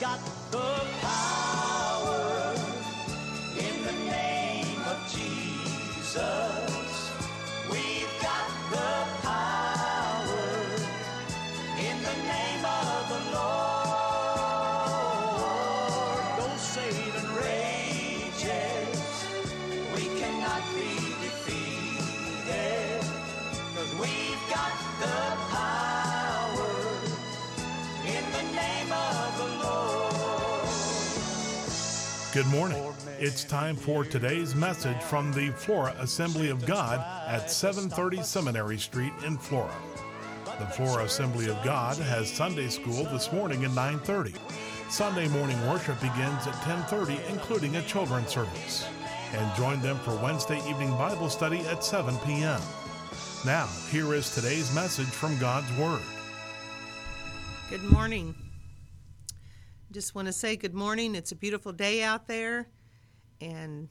got Good morning. It's time for today's message from the Flora Assembly of God at 730 Seminary Street in Flora. The Flora Assembly of God has Sunday school this morning at 9:30. Sunday morning worship begins at 10:30 including a children's service. And join them for Wednesday evening Bible study at 7 p.m. Now, here is today's message from God's Word. Good morning. Just want to say good morning. It's a beautiful day out there, and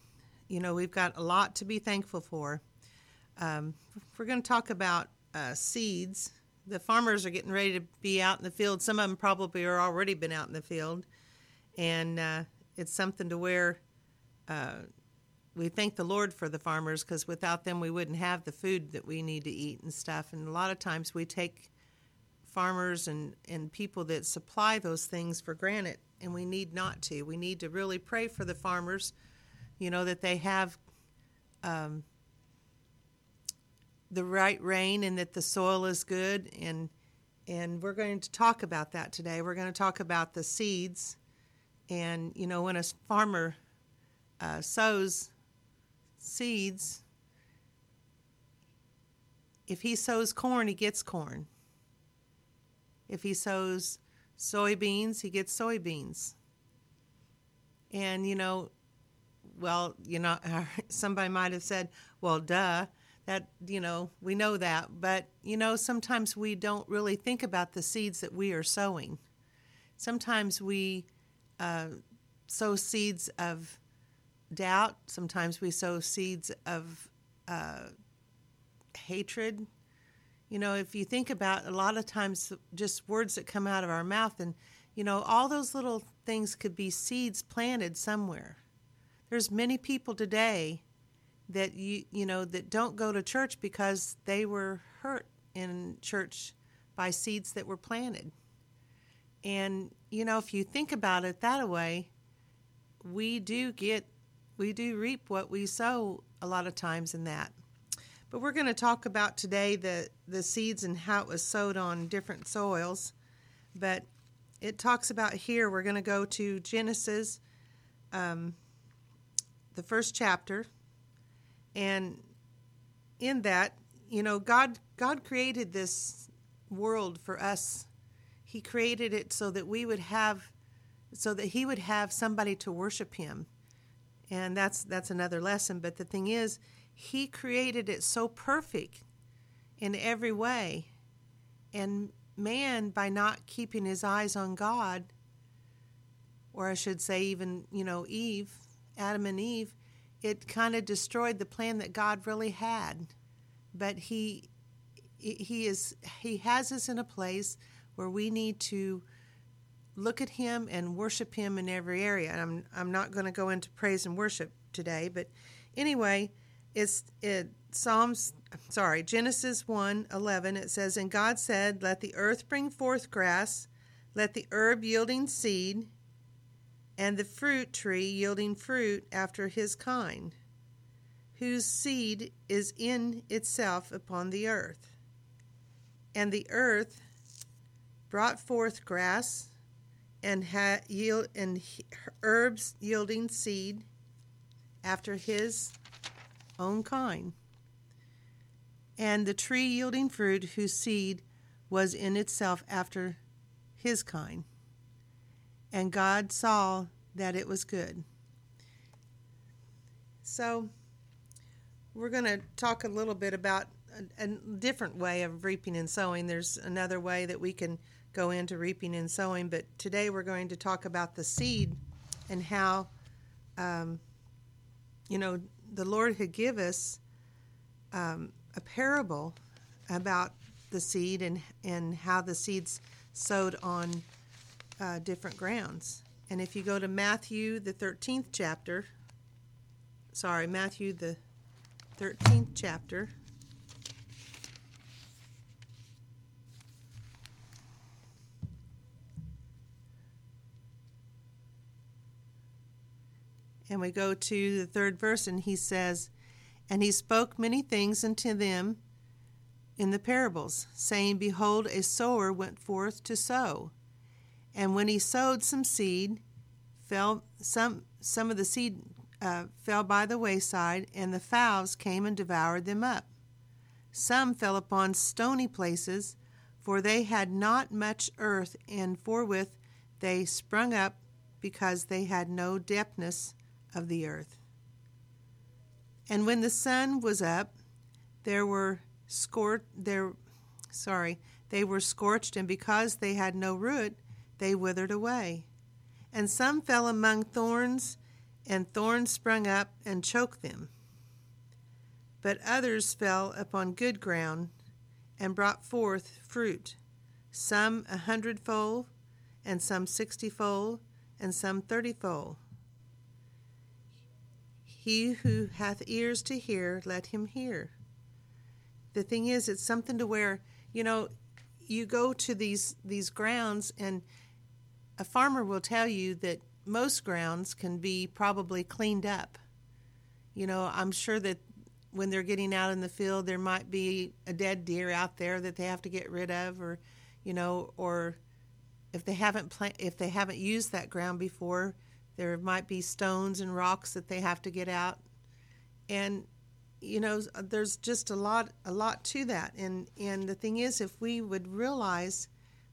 you know, we've got a lot to be thankful for. Um, we're going to talk about uh, seeds. The farmers are getting ready to be out in the field. Some of them probably are already been out in the field, and uh, it's something to where uh, we thank the Lord for the farmers because without them, we wouldn't have the food that we need to eat and stuff. And a lot of times, we take farmers and, and people that supply those things for granted, and we need not to. We need to really pray for the farmers, you know, that they have um, the right rain and that the soil is good. And and we're going to talk about that today. We're going to talk about the seeds, and you know, when a farmer uh, sows seeds, if he sows corn, he gets corn. If he sows soybeans, he gets soybeans. And, you know, well, you know, somebody might have said, well, duh, that, you know, we know that. But, you know, sometimes we don't really think about the seeds that we are sowing. Sometimes we uh, sow seeds of doubt, sometimes we sow seeds of uh, hatred, you know, if you think about a lot of times just words that come out of our mouth, and, you know, all those little things could be seeds planted somewhere. There's many people today that you you know that don't go to church because they were hurt in church by seeds that were planted. And you know, if you think about it that way, we do get we do reap what we sow a lot of times in that. But we're going to talk about today the, the seeds and how it was sowed on different soils. But it talks about here, we're going to go to Genesis, um, the first chapter. And in that, you know, God, God created this world for us. He created it so that we would have, so that He would have somebody to worship Him. And that's that's another lesson. But the thing is, he created it so perfect in every way. And man, by not keeping his eyes on God, or I should say, even, you know, Eve, Adam and Eve, it kind of destroyed the plan that God really had. But he, he is, he has us in a place where we need to look at him and worship him in every area. And I'm, I'm not going to go into praise and worship today, but anyway, it's it Psalms sorry, Genesis 1 11, it says, And God said, Let the earth bring forth grass, let the herb yielding seed, and the fruit tree yielding fruit after his kind, whose seed is in itself upon the earth. And the earth brought forth grass and ha- yield and herbs yielding seed after his own kind, and the tree yielding fruit whose seed was in itself after his kind. And God saw that it was good. So, we're going to talk a little bit about a, a, different way of reaping and sowing. There's another way that we can go into reaping and sowing, but today we're going to talk about the seed and how, um, you know, the Lord had give us um, a parable about the seed and and how the seeds sowed on uh, different grounds. And if you go to Matthew, the 13th chapter, sorry, Matthew, the 13th chapter, and we go to the third verse, and he says, And he spoke many things unto them in the parables, saying, Behold, a sower went forth to sow. And when he sowed some seed, fell some some of the seed uh, fell by the wayside, and the fowls came and devoured them up. Some fell upon stony places, for they had not much earth, and forthwith they sprung up, because they had no depthness of the earth. And when the sun was up, there were scor- there sorry, they were scorched, and because they had no root, they withered away. And some fell among thorns, and thorns sprung up and choked them. But others fell upon good ground and brought forth fruit, some a hundredfold, and some sixtyfold, and some thirtyfold. He who hath ears to hear, let him hear. The thing is, it's something to where, you know, you go to these these grounds and a farmer will tell you that most grounds can be probably cleaned up. You know, I'm sure that when they're getting out in the field, there might be a dead deer out there that they have to get rid of, or, you know, or if they haven't pla- if they haven't used that ground before, there might be stones and rocks that they have to get out, and you know, there's just a lot a lot to that. And and the thing is, if we would realize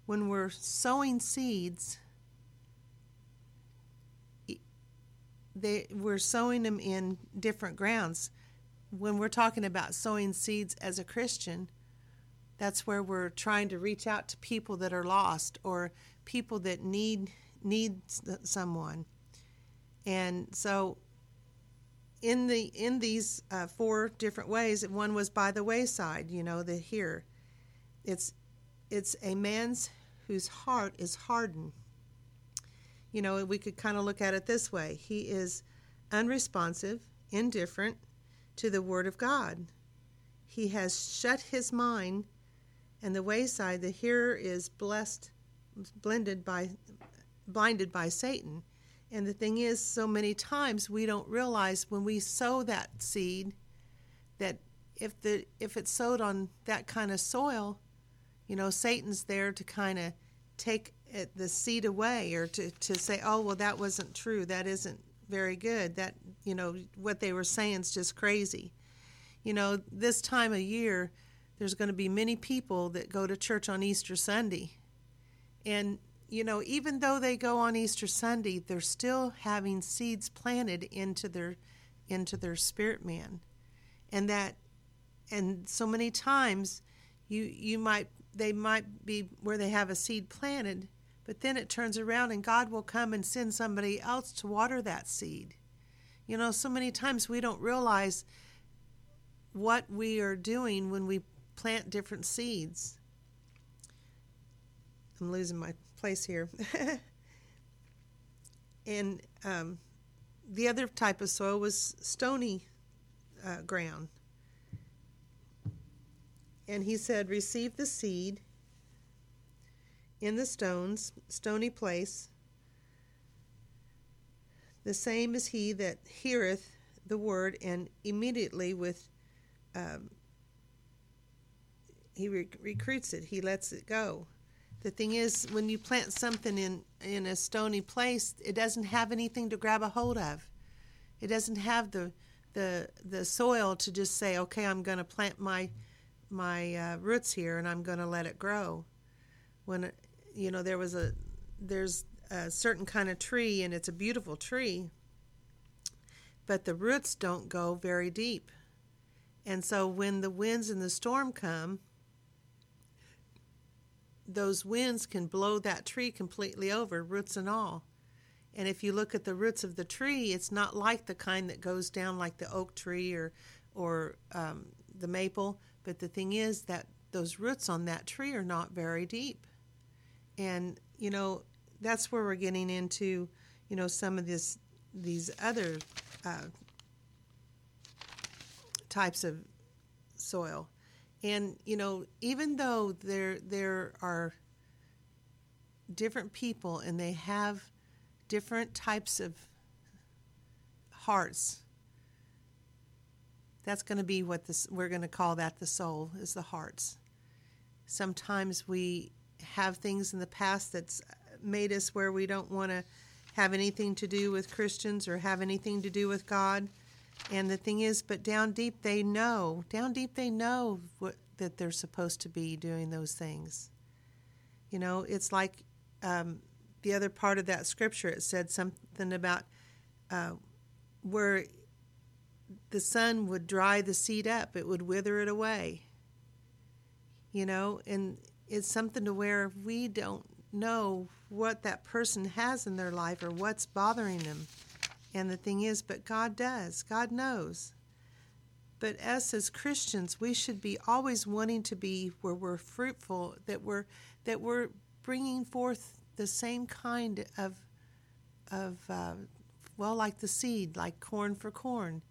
when we're sowing seeds, they we're sowing them in different grounds. When we're talking about sowing seeds as a Christian, that's where we're trying to reach out to people that are lost or people that need need someone. And so in the in these uh, four different ways, one was by the wayside, you know, the here. It's it's a man's whose heart is hardened. You know, we could kind of look at it this way. He is unresponsive, indifferent to the word of God. He has shut his mind, and the wayside, the hearer is blessed, blended by, blinded by Satan. And the thing is, so many times we don't realize when we sow that seed that if the if it's sowed on that kind of soil, you know, Satan's there to kind of take it, the seed away or to, to say, oh, well, that wasn't true. That isn't very good. That, you know, what they were saying is just crazy. You know, this time of year, there's going to be many people that go to church on Easter Sunday. And you know, even though they go on Easter Sunday, they're still having seeds planted into their into their spirit man. And that and so many times you you might they might be where they have a seed planted, but then it turns around and God will come and send somebody else to water that seed. You know, so many times we don't realize what we are doing when we plant different seeds. I'm losing my place here. and um, the other type of soil was stony uh, ground. And he said, Receive the seed in the stones, stony place. The same is he that heareth the word, and immediately with um, he rec- recruits it, he lets it go. The thing is, when you plant something in, in a stony place, it doesn't have anything to grab a hold of. It doesn't have the the the soil to just say, okay, I'm going to plant my my uh, roots here and I'm going to let it grow. When you know there was a there's a certain kind of tree and it's a beautiful tree, but the roots don't go very deep. And so when the winds and the storm come, those winds can blow that tree completely over, roots and all. And if you look at the roots of the tree, it's not like the kind that goes down like the oak tree or or um, the maple. But the thing is that those roots on that tree are not very deep. And you know, that's where we're getting into, you know, some of this these other uh, types of soil, and you know, even though there there are different people and they have different types of hearts. That's going to be what this we're going to call that the soul is the hearts. Sometimes we have things in the past that's made us where we don't want to have anything to do with Christians or have anything to do with God. And the thing is, but down deep they know, down deep they know what, that they're supposed to be doing those things. You know, it's like um, the other part of that scripture. It said something about uh, where the sun would dry the seed up, it would wither it away. You know, and it's something to where we don't know what that person has in their life or what's bothering them. And the thing is, but God does. God knows. But us as Christians, we should be always wanting to be where we're fruitful, that we're that we're bringing forth the same kind of of uh, well, like the seed, like corn for corn.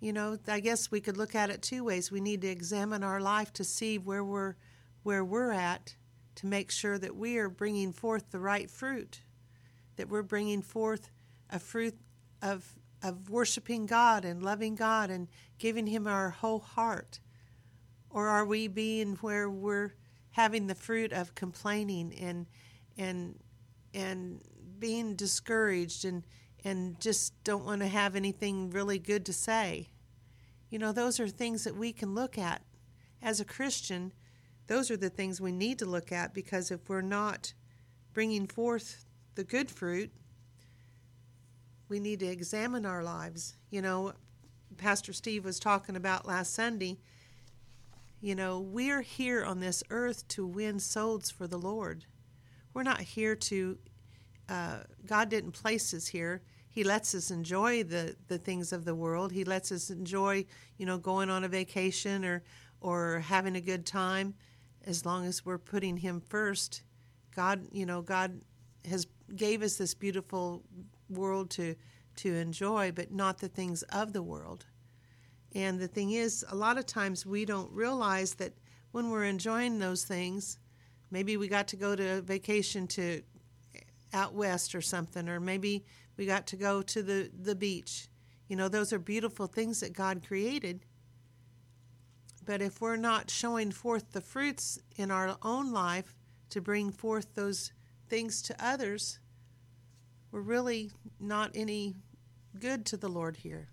You know, I guess we could look at it two ways. We need to examine our life to see where we're where we're at to make sure that we are bringing forth the right fruit, that we're bringing forth a fruit of of worshiping God and loving God and giving Him our whole heart, or are we being where we're having the fruit of complaining and and and being discouraged and and just don't want to have anything really good to say. You know, those are things that we can look at as a Christian. Those are the things we need to look at because if we're not bringing forth the good fruit, we need to examine our lives. You know, Pastor Steve was talking about last Sunday. You know, we're here on this earth to win souls for the Lord. We're not here to, uh, God didn't place us here. He lets us enjoy the, the things of the world. He lets us enjoy, you know, going on a vacation or, or having a good time as long as we're putting Him first. God, you know, God has gave us this beautiful world to to enjoy, but not the things of the world. And the thing is, a lot of times we don't realize that when we're enjoying those things, Maybe we got to go to vacation to out west or something, or maybe we got to go to the, the beach. You know, those are beautiful things that God created. But if we're not showing forth the fruits in our own life to bring forth those things to others, we're really not any good to the Lord here.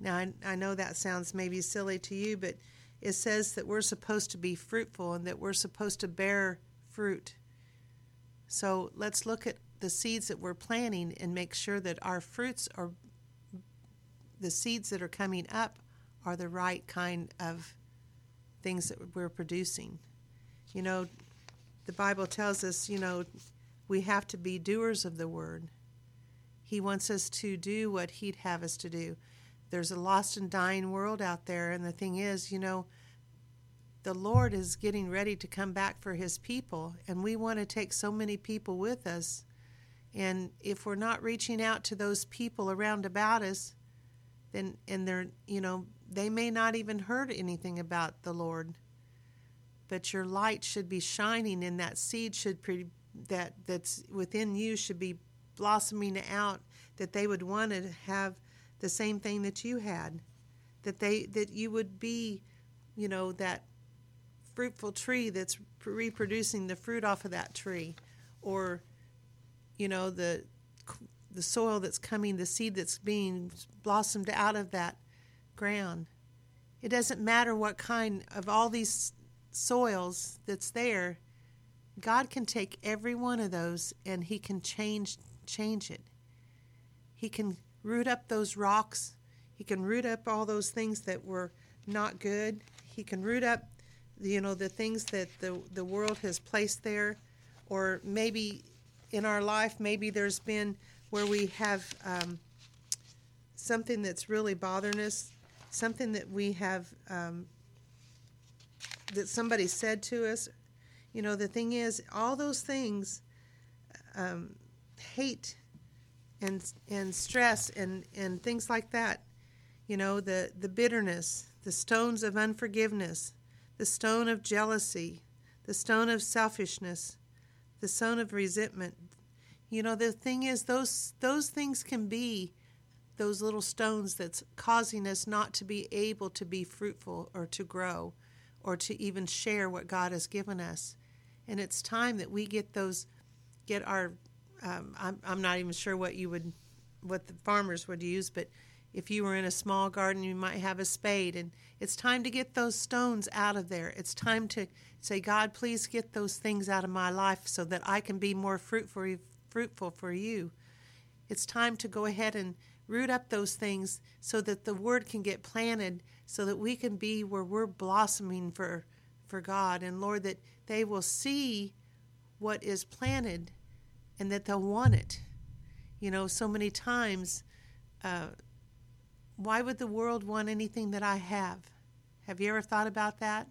Now, I, I know that sounds maybe silly to you, but it says that we're supposed to be fruitful and that we're supposed to bear fruit. So let's look at the seeds that we're planting and make sure that our fruits are the seeds that are coming up are the right kind of things that we're producing. You know, the Bible tells us, you know, we have to be doers of the word. He wants us to do what he'd have us to do there's a lost and dying world out there. And the thing is, you know, the Lord is getting ready to come back for his people, and we want to take so many people with us. And if we're not reaching out to those people around about us, then and they're you know they may not even heard anything about the Lord. But your light should be shining, and that seed should pre, that that's within you should be blossoming out. That they would want to have the same thing that you had. That they that you would be you know that fruitful tree that's reproducing the fruit off of that tree. Or you know the the soil that's coming the seed that's being blossomed out of that ground. It doesn't matter what kind of all these soils that's there god can take every one of those and he can change change it he can root up those rocks. He can root up all those things that were not good. He can root up, you know, the things that the, the world has placed there. Or maybe in our life, maybe there's been where we have um, something that's really bothering us, something that we have, um, that somebody said to us. You know, the thing is, all those things, um, hate and and stress and and things like that. You know, the the bitterness, the stones of unforgiveness, the stone of jealousy, the stone of selfishness, the stone of resentment. You know, the thing is, those those things can be those little stones that's causing us not to be able to be fruitful or to grow or to even share what God has given us. And it's time that we get those, get our, um, I'm, I'm not even sure what you would, what the farmers would use, but if you were in a small garden, you might have a spade. And it's time to get those stones out of there. It's time to say, God, please get those things out of my life so that I can be more fruitful, fruitful for you. It's time to go ahead and root up those things so that the word can get planted so that we can be where we're blossoming for for God and Lord that they will see what is planted and that they'll want it. You know, so many times uh, why would the world want anything that I have? Have you ever thought about that?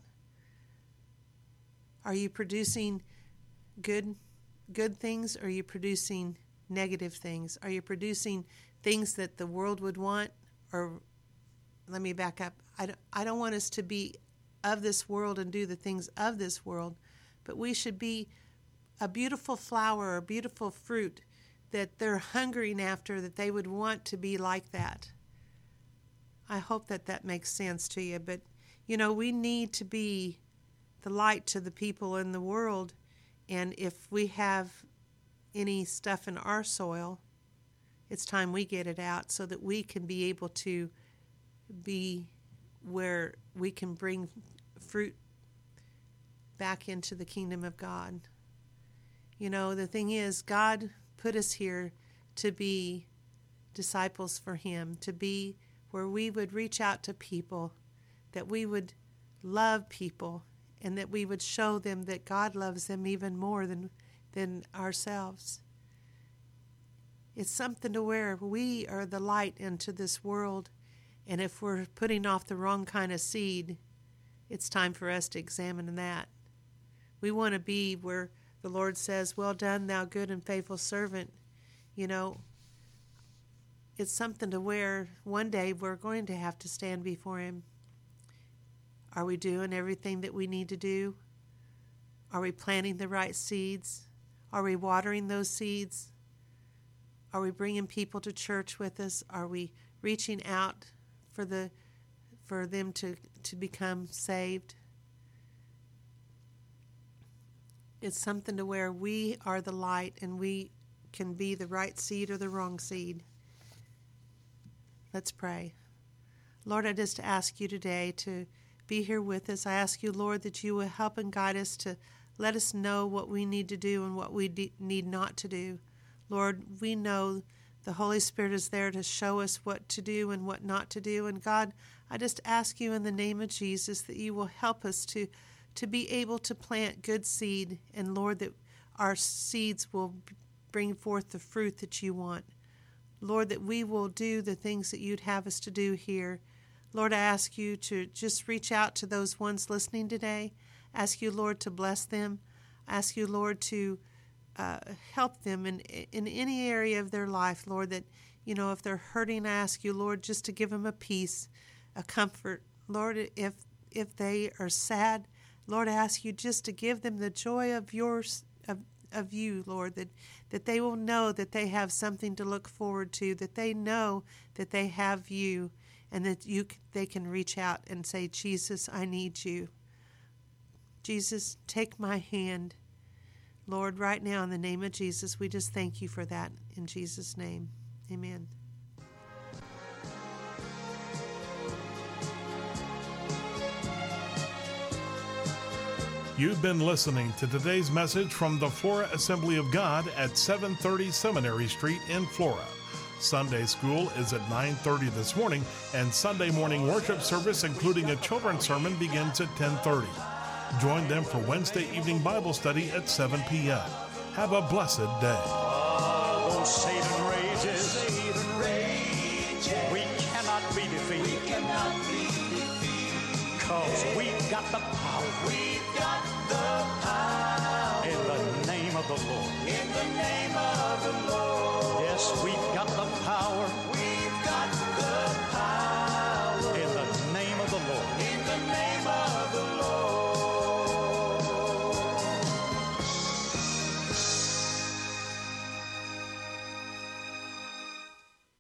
Are you producing good good things or are you producing negative things? Are you producing things that the world would want or let me back up. I don't, I don't want us to be of this world and do the things of this world, but we should be a beautiful flower or beautiful fruit that they're hungering after, that they would want to be like that. I hope that that makes sense to you. But, you know, we need to be the light to the people in the world. And if we have any stuff in our soil, it's time we get it out so that we can be able to be where we can bring fruit back into the kingdom of God. You know, the thing is, God put us here to be disciples for Him, to be where we would reach out to people, that we would love people, and that we would show them that God loves them even more than, than ourselves. It's something to where we are the light into this world. And if we're putting off the wrong kind of seed, it's time for us to examine that. We want to be where the Lord says, Well done, thou good and faithful servant. You know, it's something to where one day we're going to have to stand before Him. Are we doing everything that we need to do? Are we planting the right seeds? Are we watering those seeds? Are we bringing people to church with us? Are we reaching out for the for them to to become saved? It's something to where we are the light and we can be the right seed or the wrong seed. Let's pray. Lord, I just ask you today to be here with us. I ask you, Lord, that you will help and guide us to let us know what we need to do and what we de- need not to do. Lord, we know the Holy Spirit is there to show us what to do and what not to do. And God, I just ask you in the name of Jesus that you will help us to, to be able to plant good seed. And Lord, that our seeds will bring forth the fruit that you want. Lord, that we will do the things that you'd have us to do here. Lord, I ask you to just reach out to those ones listening today. Ask you, Lord, to bless them. Ask you, Lord, to uh, help them in in any area of their life, Lord. That you know if they're hurting, I ask you, Lord, just to give them a peace, a comfort, Lord. If if they are sad, Lord, I ask you just to give them the joy of yours of of you, Lord. That that they will know that they have something to look forward to. That they know that they have you, and that you they can reach out and say, Jesus, I need you. Jesus, take my hand Lord, right now, in the name of Jesus, we just thank you for that. In Jesus' name, amen. You've been listening to today's message from the Flora Assembly of God at 730 Seminary Street in Flora. Sunday school is at 9:30 this morning and Sunday morning worship service including a children's sermon begins at 10:30. Join them for Wednesday evening Bible study at 7 p.m. Have a blessed day. Oh, Satan rages. We cannot be defeated. Cause we've got the power. We've got the power. In the name of the Lord. In the name of the Lord. Yes, we've got the power.